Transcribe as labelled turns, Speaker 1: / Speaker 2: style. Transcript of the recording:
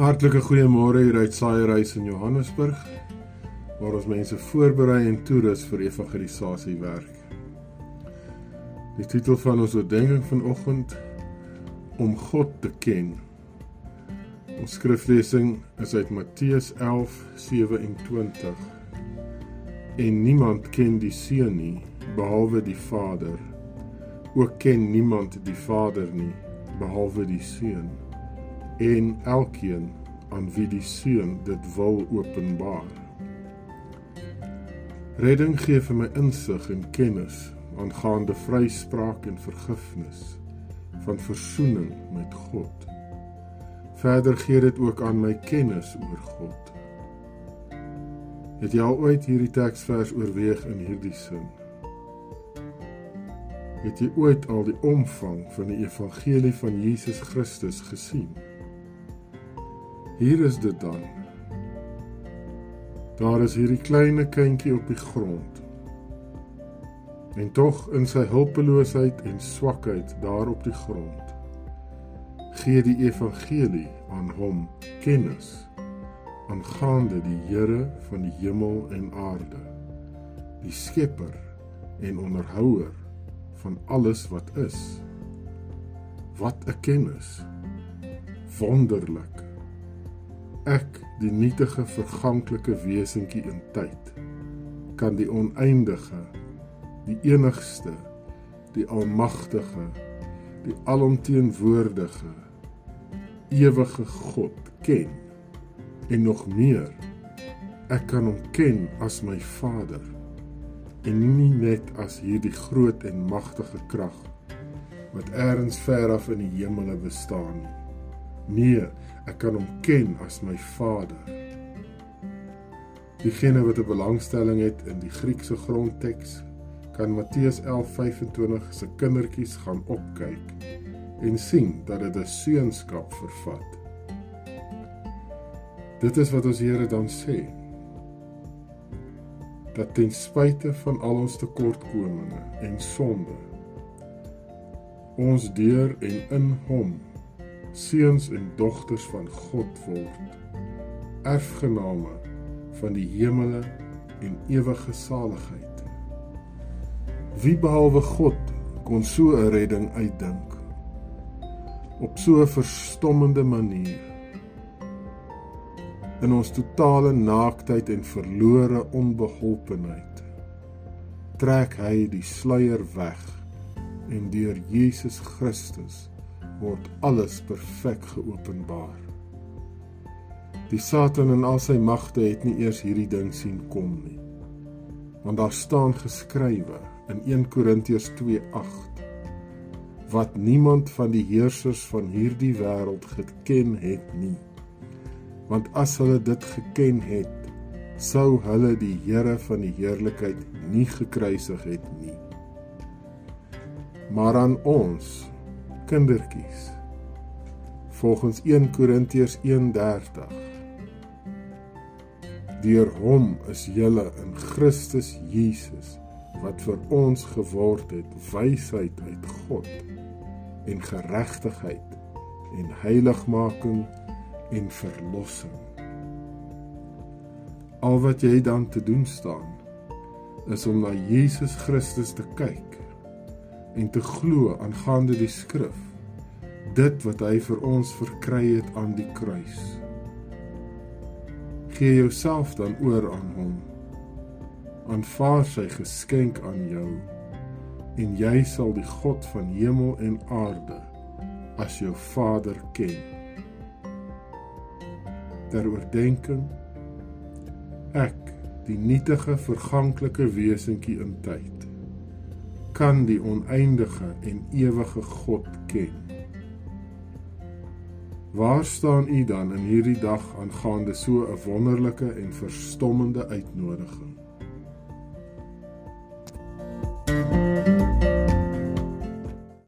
Speaker 1: Hartlike goeiemôre hier uit Saaierhuis in Johannesburg waar ons mense voorberei en toerus vir evangelisasie werk. Die titel van ons oordeenking vanoggend om God te ken. Ons skriflesing is uit Matteus 11:27. En niemand ken die Seun nie behalwe die Vader. Ook ken niemand die Vader nie behalwe die Seun en elkeen aan wie die Seun dit wil openbaar. Redding gee vir my insig en kennis aangaande vryspraak en vergifnis van verzoening met God. Verder gee dit ook aan my kennis oor God. Het jy al ooit hierdie teksvers oorweeg in hierdie sin? Het jy ooit al die omvang van die evangelie van Jesus Christus gesien? Hier is dit dan. Daar is hierdie klein kindjie op die grond. En tog in sy hulpeloosheid en swakheid daar op die grond gee die evangelie aan hom kennis aangaande die Here van die hemel en aarde die skepper en onderhouer van alles wat is wat 'n kennis wonderlik ek die nietige verganklike wesentjie in tyd kan die oneindige die enigste die almagtige die alomteenwoordige ewige God ken. En nog meer ek kan hom ken as my Vader en nie net as hierdie groot en magtige krag wat eers ver af in die hemele bestaan nie Nee, ek kan hom ken as my Vader. Diegene wat 'n belangstelling het in die Griekse grondteks, kan Matteus 11:25 se kindertjies gaan opkyk en sien dat dit 'n seunskap vervat. Dit is wat ons Here dan sê. Dat ten spyte van al ons tekortkominge en sonde ons deur en in hom seuns en dogters van God word erfgename van die hemele en ewige saligheid. Wie behalwe God kon so 'n redding uitdink? Op so 'n verstommende manier. In ons totale naaktheid en verlore onbeholpenheid trek hy die sluier weg en deur Jesus Christus word alles perfek geopenbaar. Die Satan en al sy magte het nie eers hierdie ding sien kom nie. Want daar staan geskrywe in 1 Korintiërs 2:8 wat niemand van die heersers van hierdie wêreld geken het nie. Want as hulle dit geken het, sou hulle die Here van die heerlikheid nie gekruisig het nie. Maar aan ons kindertjies. Volgens 1 Korintiërs 1:30. Deur hom is julle in Christus Jesus wat vir ons geword het wysheid uit God en geregtigheid en heiligmaking en verlossing. Al wat jy dan te doen staan is om na Jesus Christus te kyk en te glo aangaande die skrif dit wat hy vir ons verkry het aan die kruis. Gee jouself dan oor aan hom. Aanvaar sy geskenk aan jou en jy sal die God van hemel en aarde as jou Vader ken. Ter oordenking ek die nietige verganklike wesentjie in tyd kan die oneindige en ewige God ken. Waar staan u dan in hierdie dag aangaande so 'n wonderlike en verstommende uitnodiging?